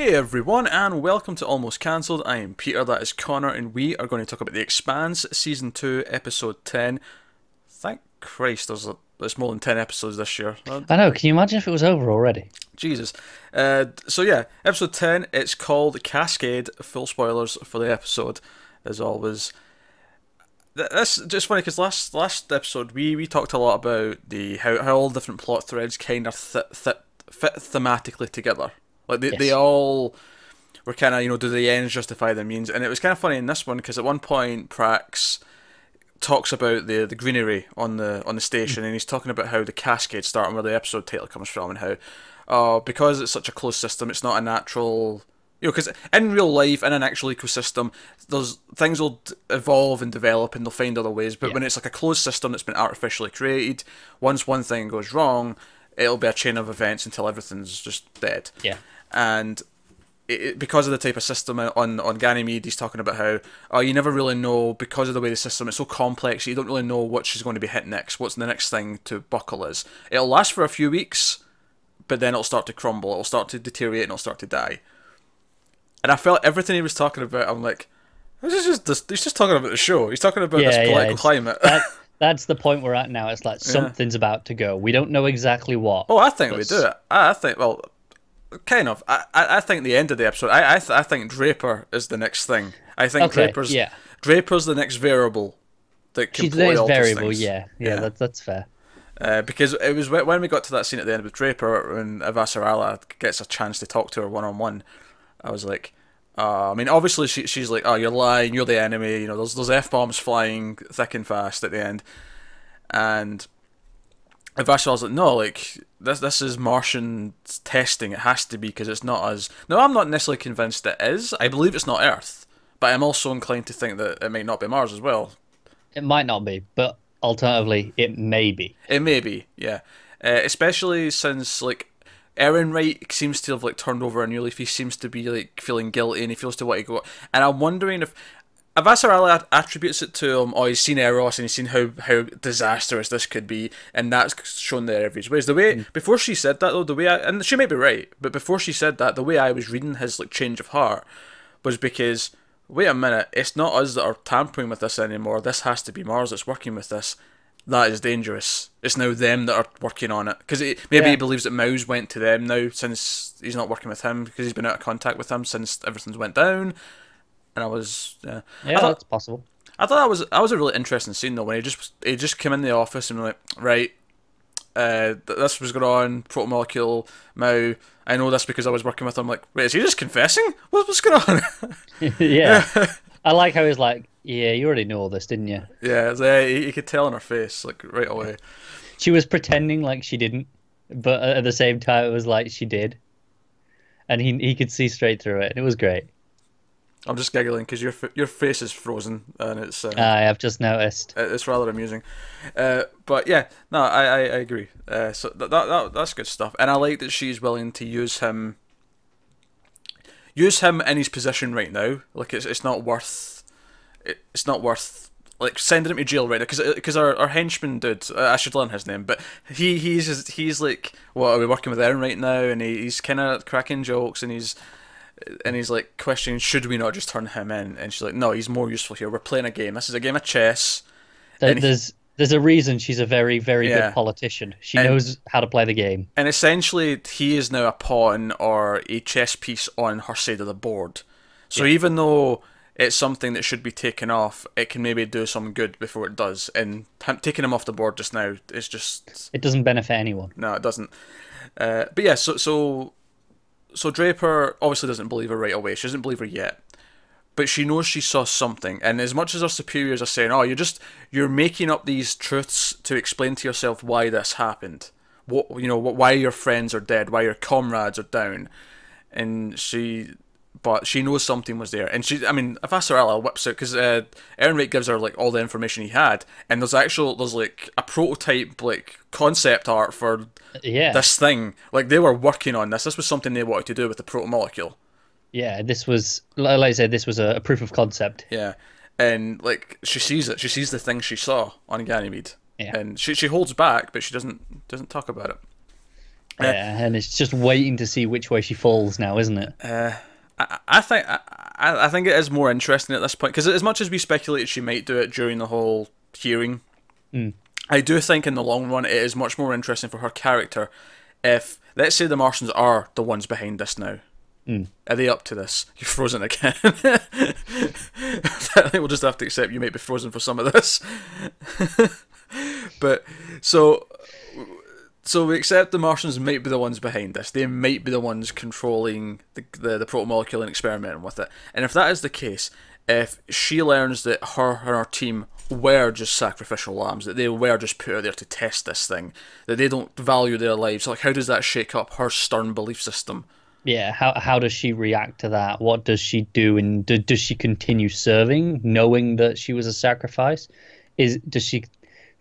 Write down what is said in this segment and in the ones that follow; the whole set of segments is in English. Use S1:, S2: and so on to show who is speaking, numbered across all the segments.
S1: Hey everyone, and welcome to Almost Cancelled. I am Peter, that is Connor, and we are going to talk about The Expanse, Season 2, Episode 10. Thank Christ, there's, a, there's more than 10 episodes this year.
S2: I know. Can you imagine if it was over already?
S1: Jesus. Uh, so yeah, Episode 10, it's called Cascade. Full spoilers for the episode, as always. Th- That's just funny because last last episode we, we talked a lot about the how, how all different plot threads kind of th- th- fit thematically together. Like they, they all were kind of you know do the ends justify the means, and it was kind of funny in this one because at one point Prax talks about the the greenery on the on the station, and he's talking about how the cascade start and where the episode title comes from, and how uh, because it's such a closed system, it's not a natural. You know, because in real life, in an actual ecosystem, there's things will evolve and develop, and they'll find other ways. But
S2: Yeah.
S1: when it's like a closed system that's been artificially created, once one thing goes wrong, it'll be a chain of events until everything's just dead
S2: Yeah.
S1: And it, because of the type of system on on Ganymede, he's talking about how oh you never really know because of the way the system is so complex. You don't really know which is going to be hit next. What's the next thing to buckle is? It'll last for a few weeks, but then it'll start to crumble. It'll start to deteriorate and it'll start to die. And I felt everything he was talking about. I'm like, this is just this, he's just talking about the show. He's talking about
S2: Yeah,
S1: this political
S2: it's-
S1: climate.
S2: That, that's the point we're at now. It's like something's about to go. We don't know exactly what.
S1: Oh, I think we do it. I, I think well, kind of. I, I, think the end of the episode. I I, th- I think Draper is the next thing. I think
S2: Okay,
S1: Draper's
S2: yeah.
S1: Draper's the next variable that
S2: can
S1: She's
S2: the
S1: alters
S2: variable. Yeah. Yeah. That, that's fair.
S1: Uh, because it was when we got to that scene at the end with Draper when Avasarala gets a chance to talk to her one on one. I was like, uh, I mean, obviously she, she's like, oh, you're lying, you're the enemy. You know, there's there's f bombs flying thick and fast at the end, and Avasarala's like, no, like this this is Martian testing. It has to be because it's not as. No, I'm not necessarily convinced it is. I believe it's not Earth, but I'm also inclined to think that it might not be Mars as well.
S2: It might not be, but alternatively, it may be.
S1: It may be, yeah. Uh, especially since like Errinwright seems to have like turned over a new leaf. He seems to be like feeling guilty, and he feels to want to go. And I'm wondering if Avasarala attributes it to him. Oh, he's seen Eros and he's seen how how disastrous this could be, and that's shown there every ways. The way hmm. before she said that though, the way I, and she might be right, but before she said that, the way I was reading his like change of heart was because wait a minute, it's not us that are tampering with this anymore. This has to be Mars that's working with this. That is dangerous. It's now them that are working on it because it maybe he believes that Mouse went to them now since he's not working with him because he's been out of contact with him since everything's went down. And I was, yeah,
S2: Yeah,
S1: I thought,
S2: that's possible.
S1: I thought that was that was a really interesting scene though when he just he just came in the office and was like right, uh, th- this was going on protomolecule Mao. I know this because I was working with him. Like, wait, is he just confessing? What, what's going on?
S2: yeah. I like how he's like, yeah, you already know all this, didn't you?
S1: yeah, it's, uh, you, you could tell in her face like right away.
S2: She was pretending like she didn't, but at the same time, it was like she did. And he he could see straight through it. It was great.
S1: I'm just giggling because your your face is frozen and it's uh,
S2: I have just noticed.
S1: it's rather amusing. Uh, but yeah, no, I I, I agree. Uh, so that, that that that's good stuff, and I like that she's willing to use him. Use him in his position right now. Like it's it's not worth. It, it's not worth like sending him to jail right now because because our, our henchman dude uh, I should learn his name but he he's he's like what are we working with Aaron right now and he, he's kind of cracking jokes and he's and he's like questioning should we not just turn him in and she's like no he's more useful here we're playing a game this is a game of chess
S2: There-
S1: and he-
S2: There's there's a reason she's a very very
S1: Yeah.
S2: good politician. She
S1: And-
S2: knows how to play the game.
S1: And essentially, he is now a pawn or a chess piece on her side of the board. So even though it's something that should be taken off, it can maybe do some good before it does. And taking him off the board just now is just
S2: It doesn't benefit anyone.
S1: no, it doesn't. Uh, but yeah, so so so Draper obviously doesn't believe her right away. She doesn't believe her yet, but she knows she saw something. And as much as her superiors are saying, "Oh, you're just you're making up these truths to explain to yourself why this happened, what you know, why your friends are dead, why your comrades are down," and she. But she knows something was there, and she. I mean, Avasarala whips out because uh, Errinwright gives her like all the information he had, and there's actual there's like a prototype like concept art for
S2: Yeah.
S1: this thing. Like they were working on this. This was something they wanted to do with the proto molecule.
S2: Yeah, this was like I said, this was a, a proof of concept.
S1: Yeah, and like she sees it. She sees the thing she saw on Ganymede,
S2: Yeah.
S1: and she she holds back, but she doesn't doesn't talk about it.
S2: Yeah, and it's just waiting to see which way she falls now, isn't it?
S1: I, I think I, I think it is more interesting at this point because as much as we speculated she might do it during the whole hearing, hmm. I do think in the long run it is much more interesting for her character if let's say the Martians are the ones behind this now. Hmm. Are they up to this? You're frozen again. I think we'll just have to accept you might be frozen for some of this. but so so we accept the Martians might be the ones behind this. They might be the ones controlling the the, the protomolecule and experimenting with it. And if that is the case, if she learns that her and her team were just sacrificial lambs, that they were just put out there to test this thing, that they don't value their lives, like how does that shake up her stern belief system?
S2: Yeah, how how does she react to that? What does she do, and do, does she continue serving, knowing that she was a sacrifice? Is does she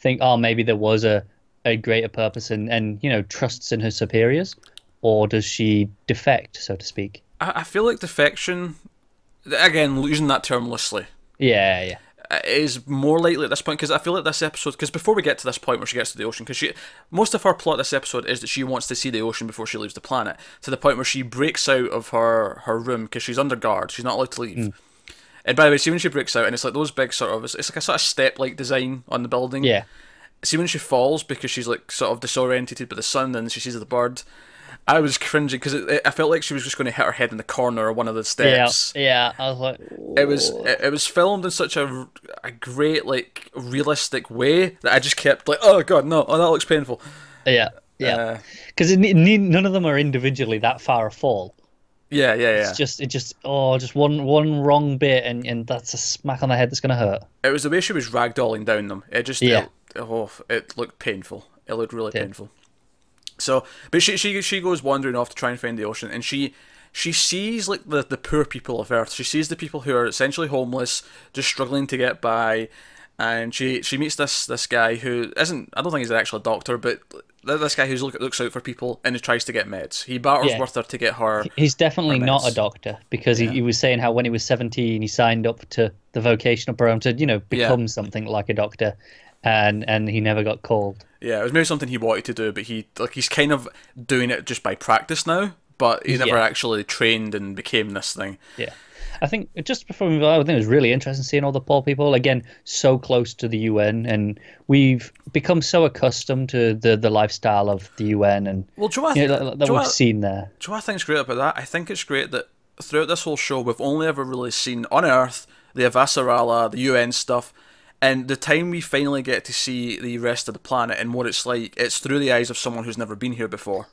S2: think, oh, maybe there was a, a greater purpose, and and you know trusts in her superiors, or does she defect, so to speak?
S1: I, I feel like defection, again using that term loosely,
S2: Yeah, yeah,
S1: is more likely at this point because I feel like this episode because before we get to this point where she gets to the ocean because she most of her plot this episode is that she wants to see the ocean before she leaves the planet to the point where she breaks out of her her room because she's under guard she's not allowed to leave hmm. and by the way see when she breaks out and it's like those big sort of it's like a sort of step like design on the building
S2: yeah.
S1: See when she falls because she's like sort of disorientated by the sun and she sees the bird I was cringing because I felt like she was just going to hit her head in the corner or one of the
S2: Yeah,
S1: steps
S2: yeah. I was like,
S1: it was it, it was filmed in such a, a great like realistic way that I just kept like oh god no oh that looks painful
S2: yeah, yeah.
S1: Uh,
S2: Because none of them are individually that far a fall.
S1: yeah yeah yeah
S2: It's just, it just, oh, just one one wrong bit, and and that's a smack on the head that's gonna hurt.
S1: it was the way she was ragdolling down them it just
S2: Yeah.
S1: it, oh it looked painful it looked really
S2: Yeah.
S1: painful so but she she she goes wandering off to try and find the ocean and she she sees like the, the poor people of Earth. She sees the people who are essentially homeless, just struggling to get by, and she she meets this this guy who isn't I don't think he's an actual doctor, but this guy who's look, looks out for people and he tries to get meds. He batters
S2: Yeah.
S1: with her to get her.
S2: He's definitely
S1: Her
S2: not a doctor because he, he was saying how when he was 17 he signed up to the vocational program to you know become something like a doctor and and he never got called
S1: Yeah, it was maybe something he wanted to do, but he like he's kind of doing it just by practice now. But he never
S2: Yeah.
S1: actually trained and became this thing.
S2: yeah i think just before we move on i think it was really interesting seeing all the poor people again so close to the un and we've become so accustomed to the the lifestyle of the un and
S1: Well, do you know what th-
S2: know that, that we've
S1: what-
S2: seen there
S1: Do you know what I think's great about that? I think it's great that throughout this whole show, we've only ever really seen on Earth the Avasarala, the UN stuff, and the time we finally get to see the rest of the planet and what it's like, it's through the eyes of someone who's never been here before.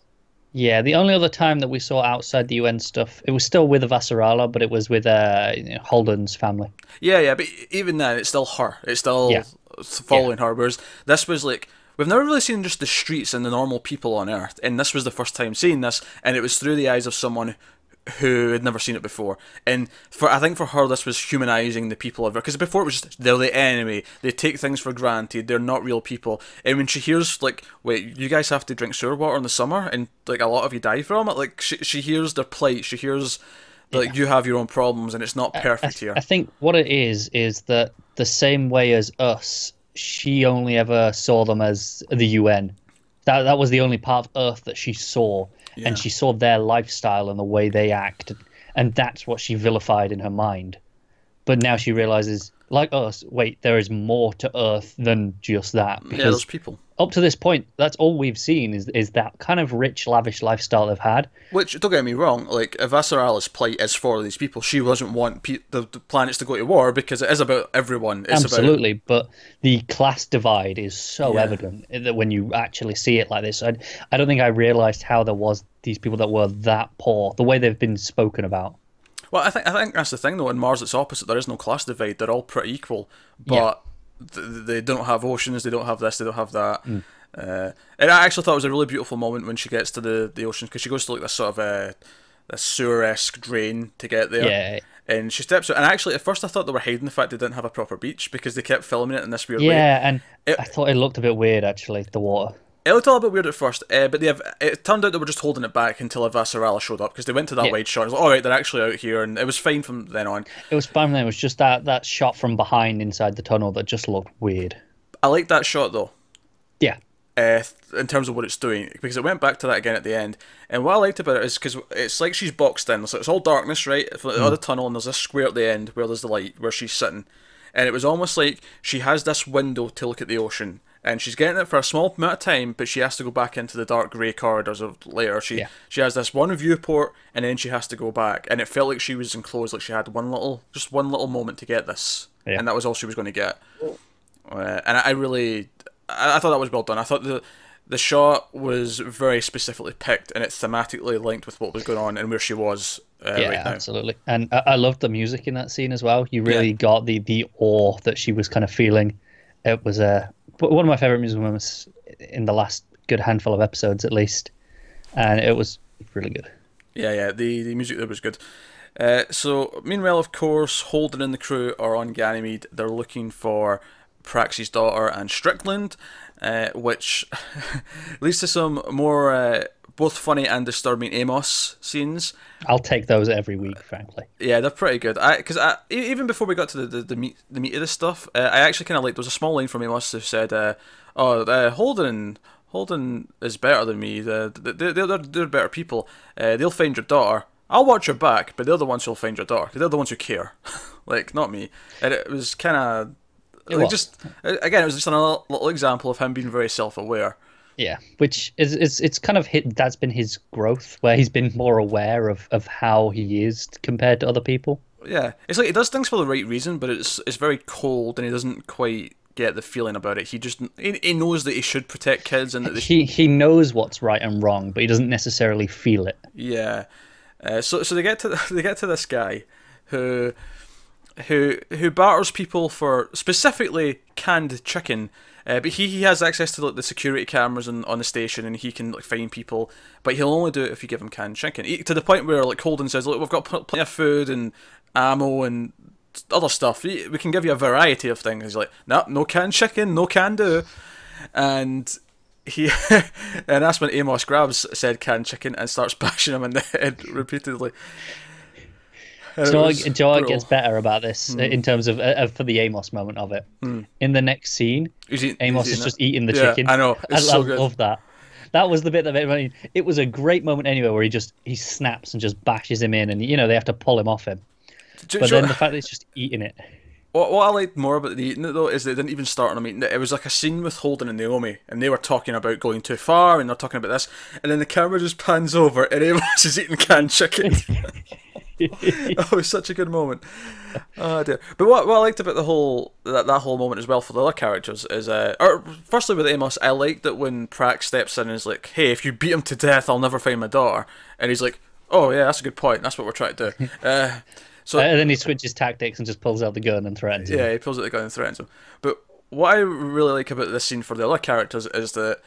S2: Yeah, the only other time that we saw outside the UN stuff, it was still with Avasarala, but it was with uh, you know, Holden's family.
S1: Yeah, yeah, but even then, it's still her. It's still
S2: Yeah.
S1: following her. Whereas this was like we've never really seen just the streets and the normal people on Earth, and this was the first time seeing this, and it was through the eyes of someone who had never seen it before. And for I think for her, this was humanizing the people of Earth because before it was just they're the enemy. They take things for granted. They're not real people. And when she hears like, wait, you guys have to drink sewer water in the summer, and like a lot of you die from it. Like she she hears their plight. She hears. Like you have your own problems and it's not perfect here.
S2: I think what it is is that the same way as us, she only ever saw them as the UN. That that was the only part of Earth that she saw,
S1: Yeah.
S2: and she saw their lifestyle and the way they act, and that's what she vilified in her mind. But now she realizes, like us, wait, there is more to Earth than just that.
S1: yeah,
S2: Because
S1: those people.
S2: up to this point, that's all we've seen is is that kind of rich, lavish lifestyle they've had.
S1: Which don't get me wrong, like Avasarala's plight is for these people. She doesn't want pe- the, the planets to go to war because it is about everyone. It's
S2: Absolutely, but the class divide is so
S1: Yeah.
S2: evident that when you actually see it like this, I, I don't think I realized how there was these people that were that poor, the way they've been spoken
S1: about. Well, I think I think that's the thing though. In Mars, it's opposite. There is no class divide. They're all pretty equal, but th- they don't have oceans. They don't have this. They don't have that.
S2: Mm.
S1: Uh, and I actually thought it was a really beautiful moment when she gets to the the ocean because she goes to like this sort of a this sewer esque drain to get there.
S2: Yeah.
S1: And she steps out, and actually, at first, I thought they were hiding the fact they didn't have a proper beach because they kept filming it in this weird way.
S2: Yeah, and
S1: It-
S2: I thought it looked a bit weird actually, the water.
S1: It looked a little bit weird at first, uh, but they have, it turned out they were just holding it back until Avasarala showed up because they went to that
S2: Yeah.
S1: wide shot. It was like, all right, they're actually out here, and it was fine from then on.
S2: It was fine then, it was just that, that shot from behind inside the tunnel that just looked weird.
S1: I like that shot though.
S2: Yeah.
S1: uh, in terms of what it's doing because it went back to that again at the end. And what I liked about it is because it's like she's boxed in, so it's all darkness, right? It's like the tunnel, and there's a square at the end where there's the light where she's sitting, and it was almost like she has this window to look at the ocean. And she's getting it for a small amount of time, but she has to go back into the dark grey corridors of later. She
S2: Yeah.
S1: she has this one viewport, and then she has to go back. And it felt like she was enclosed, like she had one little, just one little moment to get this,
S2: Yeah.
S1: and that was all she was going to get. Uh, and I really, I, I thought that was well done. I thought the the shot was very specifically picked, and it's thematically linked with what was going on and where she was uh,
S2: yeah,
S1: right
S2: absolutely. And I, I loved the music in that scene as well. You really got the the awe that she was kind of feeling. It was a one of my favorite musical moments in the last good handful of episodes, at least, and it was really good.
S1: Yeah, yeah, the, the music there was good. Uh, so, meanwhile, of course, Holden and the crew are on Ganymede. They're looking for Prax's daughter and Strickland, uh, which leads to some more uh, both funny and disturbing Amos scenes.
S2: I'll take those every week, frankly.
S1: Yeah, they're pretty good. I because I even before we got to the the, the meat the meat of the stuff, uh, I actually kind of like There was a small line from Amos who said, uh, "Oh, uh, Holden." Holden is better than me. The they're, they're, they're better people. Uh, they'll find your daughter. I'll watch your back, but they're the ones who'll find your daughter. 'cause They're the ones who care, like not me. And it was kind of like
S2: was.
S1: just again, it was just another little example of him being very self-aware.
S2: Yeah, which is it's it's kind of hit. That's been his growth, where he's been more aware of of how he is compared to other people.
S1: Yeah, it's like he does things for the right reason, but it's it's very cold, and he doesn't quite get the feeling about it. He just he, he knows that he should protect kids, and that they
S2: He he knows what's right and wrong, but he doesn't necessarily feel it.
S1: Yeah. Uh, so so they get to they get to this guy who who who barters people for specifically canned chicken. Uh, but he, he has access to like the security cameras on, on the station and he can like find people, but he'll only do it if you give him canned chicken. He, to the point where like Holden says, "Look, we've got pl- plenty of food and ammo and other stuff. We can give you a variety of things." He's like, "No, no canned chicken, no can do." And he and that's when Amos grabs said canned chicken and starts bashing him in the head repeatedly. And
S2: Do
S1: it
S2: you know what- do you know gets better about this uh, in terms of, uh, for the Amos moment of it? In the next scene,
S1: He's eating-
S2: Amos
S1: he's
S2: is just eating the
S1: Yeah,
S2: chicken.
S1: I know.
S2: I,
S1: so good.
S2: love that. That was the bit that made it was a great moment anyway, where he just he snaps and just bashes him in, and you know they have to pull him off him.
S1: Do-
S2: But
S1: do-
S2: then the fact that he's just eating it,
S1: What, what I liked more about the eating it though is they didn't even start on a meeting. It was like a scene with Holden and Naomi, and they were talking about going too far, and they're talking about this, and then the camera just pans over, and Amos is eating canned chicken. oh, it was such a good moment. Oh dear. But what, what I liked about the whole that, that whole moment as well for the other characters is, uh, or firstly with Amos, I liked that when Prax steps in and is like, "Hey, if you beat him to death, I'll never find my daughter," and he's like, "Oh yeah, that's a good point. That's what we're trying to do." Uh, so
S2: and then he switches tactics and just pulls out the gun and threatens him.
S1: yeah, he pulls out the gun and threatens him. But what I really like about this scene for the other characters is that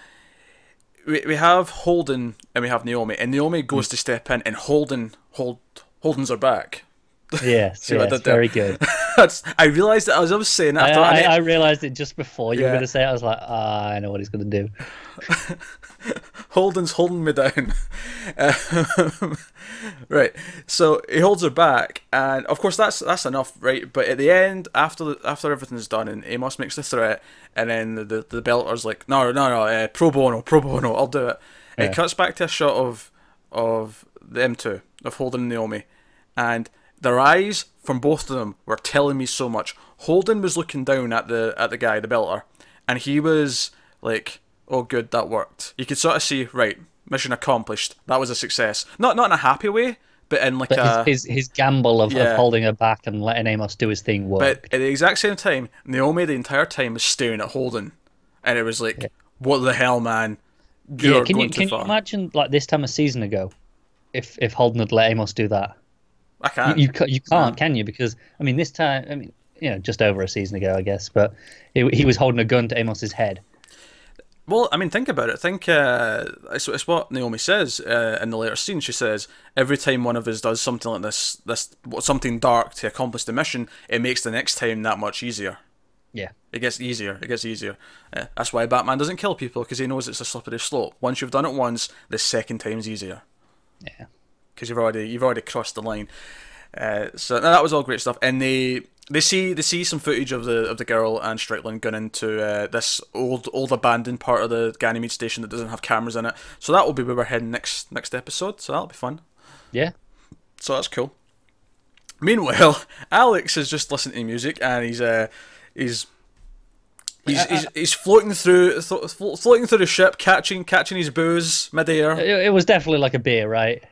S1: we, we have Holden and we have Naomi, and Naomi goes to step in, and Holden hold Holden's her back.
S2: Yes,
S1: See
S2: yes, very good.
S1: That's I realised that as I was saying it,
S2: I,
S1: I thought,
S2: I, I realized it just before you
S1: Yeah.
S2: were going to say it. I was like, ah, I know what he's going to do.
S1: Holden's holding me down. Um, right. So he holds her back, and of course that's that's enough, right? But at the end, after the, after everything's done, and Amos makes the threat, and then the the, the belter's like, no, no, no, uh, pro bono, pro bono, I'll do it.
S2: Yeah.
S1: it cuts back to a shot of of them two, of Holden and Naomi, and their eyes from both of them were telling me so much. Holden was looking down at the at the guy, the belter, and he was like, "Oh, good, that worked." You could sort of see, right, mission accomplished. That was a success. Not not in a happy way, but in like
S2: But
S1: a.
S2: his, his his gamble of,
S1: yeah.
S2: of holding her back and letting Amos do his thing worked.
S1: but at the exact same time, Naomi the entire time was staring at Holden, and it was like, "What the hell, man? You're
S2: yeah, can you can you imagine like this time a season ago, if if Holden had let Amos do that?
S1: I can't.
S2: You you, you can't, can you? Because I mean, this time, I mean, you know, just over a season ago, I guess, but he, he was holding a gun to Amos's head.
S1: Well, I mean, think about it. Think uh, it's, it's what Naomi says uh, in the later scene. She says every time one of us does something like this, this something dark to accomplish the mission, it makes the next time that much easier.
S2: Yeah,
S1: It gets easier. It gets easier. Uh, that's why Batman doesn't kill people because he knows it's a slippery slope. Once you've done it once, the second time's easier
S2: yeah.
S1: because you've already you've already crossed the line. Uh, so that was all great stuff, and they they see they see some footage of the of the girl and Strickland going into uh, this old old abandoned part of the Ganymede station that doesn't have cameras in it. So that will be where we're heading next next episode. So that'll be fun.
S2: Yeah.
S1: So that's cool. Meanwhile, Alex is just listening to music and he's uh he's He's, he's, he's floating through th- floating through the ship, catching catching his booze midair.
S2: It, it was definitely like a beer, right?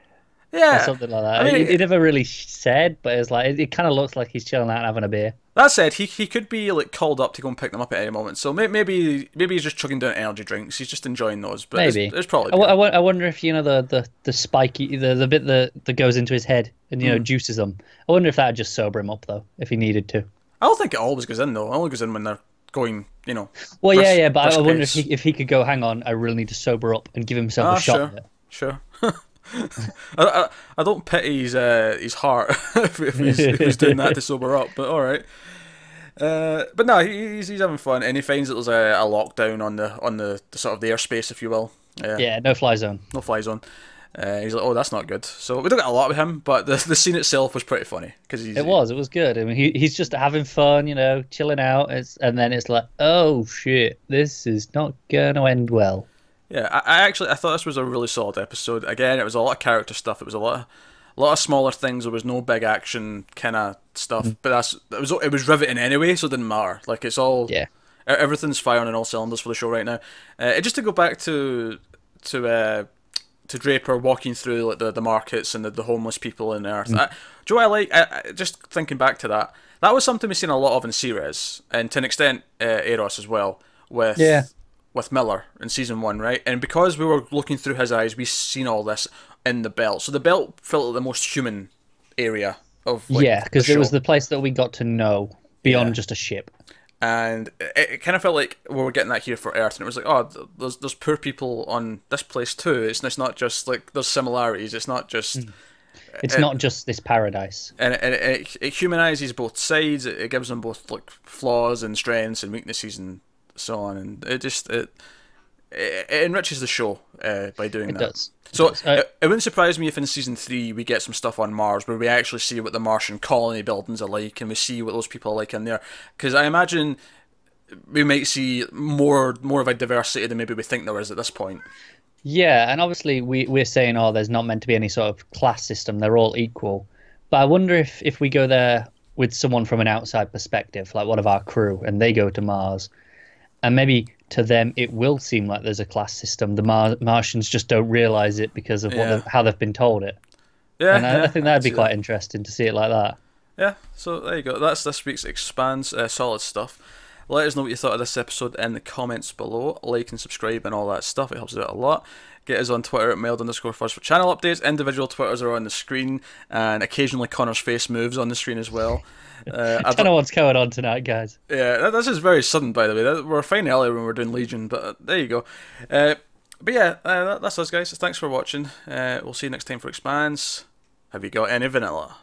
S1: Yeah,
S2: or something like that.
S1: I mean,
S2: he, he never really said, but it's like it, it kind of looks like he's chilling out and having a beer.
S1: That said, he he could be like called up to go and pick them up at any moment. So may, maybe maybe he's just chugging down energy drinks. He's just enjoying those. But
S2: maybe
S1: it's, it's probably.
S2: I wonder if you know the the the spiky the the bit that that goes into his head and you know
S1: Hmm.
S2: juices them. I wonder if that would just sober him up though, if he needed to.
S1: I don't think it always goes in though. It only goes in when they're going. You know.
S2: Well, yeah,
S1: brisk-
S2: yeah, but I, wonder if he if he could go. Hang on, I really need to sober up and give himself
S1: Ah,
S2: a shot.
S1: sure. Sure. I, I, I don't pity his uh, his heart if, if, he's, if he's doing that to sober up, but all right. Uh, but no, he's he's having fun, and he finds that there's a, a lockdown on the on the, the sort of the airspace, if you will. Uh,
S2: Yeah, no fly zone.
S1: no fly zone. Uh, he's like, oh, that's not good. So we don't get a lot with him, but the the scene itself was pretty funny because
S2: It was, it was good. I mean, he, he's just having fun, you know, chilling out. It's, and then it's like, oh shit, this is not gonna end well.
S1: Yeah, I, I actually I thought this was a really solid episode. Again, it was a lot of character stuff. It was a lot, of, a lot of smaller things. There was no big action kind of stuff,
S2: Mm.
S1: but that's it was it was riveting anyway, so it didn't matter. Like it's all
S2: Yeah.
S1: everything's firing on all cylinders for the show right now. Uh, just to go back to to uh, to Draper walking through like the, the markets and the, the homeless people in Earth.
S2: Mm.
S1: I, do you know what I like? I, I, just thinking back to that, that was something we've seen a lot of in Ceres, and to an extent, uh, Eros as well. With
S2: Yeah.
S1: with Miller in season one, right? And because we were looking through his eyes, we seen all this in the belt. So the belt felt like the most human area of like,
S2: yeah, because it was the place that we got to know beyond
S1: Yeah.
S2: just a ship.
S1: And it, it kind of felt like we were getting that here for Earth, and it was like, oh, there's there's poor people on this place too. It's it's not just like there's similarities. It's not just.
S2: It's
S1: Uh,
S2: not just this paradise.
S1: And, it, and it, it, it humanizes both sides. It, it gives them both like flaws and strengths and weaknesses and so on. And it just it it, it enriches the show uh, by doing
S2: It
S1: that.
S2: does. It
S1: So
S2: does.
S1: It, it wouldn't surprise me if in season three we get some stuff on Mars where we actually see what the Martian colony buildings are like and we see what those people are like in there. Because I imagine we might see more more of a diversity than maybe we think there is at this point.
S2: Yeah, and obviously we we're saying, oh, there's not meant to be any sort of class system. They're all equal. But I wonder if if we go there with someone from an outside perspective, like one of our crew, and they go to Mars, and maybe to them it will seem like there's a class system. The Mar- Martians just don't realize it because of what
S1: Yeah.
S2: they've- how they've been told it.
S1: Yeah,
S2: And I, I think that'd be quite
S1: that.
S2: interesting to see it like that.
S1: Yeah, so there you go. That's this week's Expanse. Uh, solid stuff. Let us know what you thought of this episode in the comments below. Like and subscribe and all that stuff. It helps us out a lot. Get us on Twitter at mailed underscore first for channel updates. Individual Twitters are on the screen, and occasionally Connor's face moves on the screen as well. Uh,
S2: I don't know what's going on tonight, guys.
S1: yeah, this is very sudden, by the way. Were fine earlier when we're doing Legion, but uh, there you go. Uh, but yeah, uh, that, that's us, guys. Thanks for watching. Uh, we'll see you next time for Expanse. Have you got any vanilla?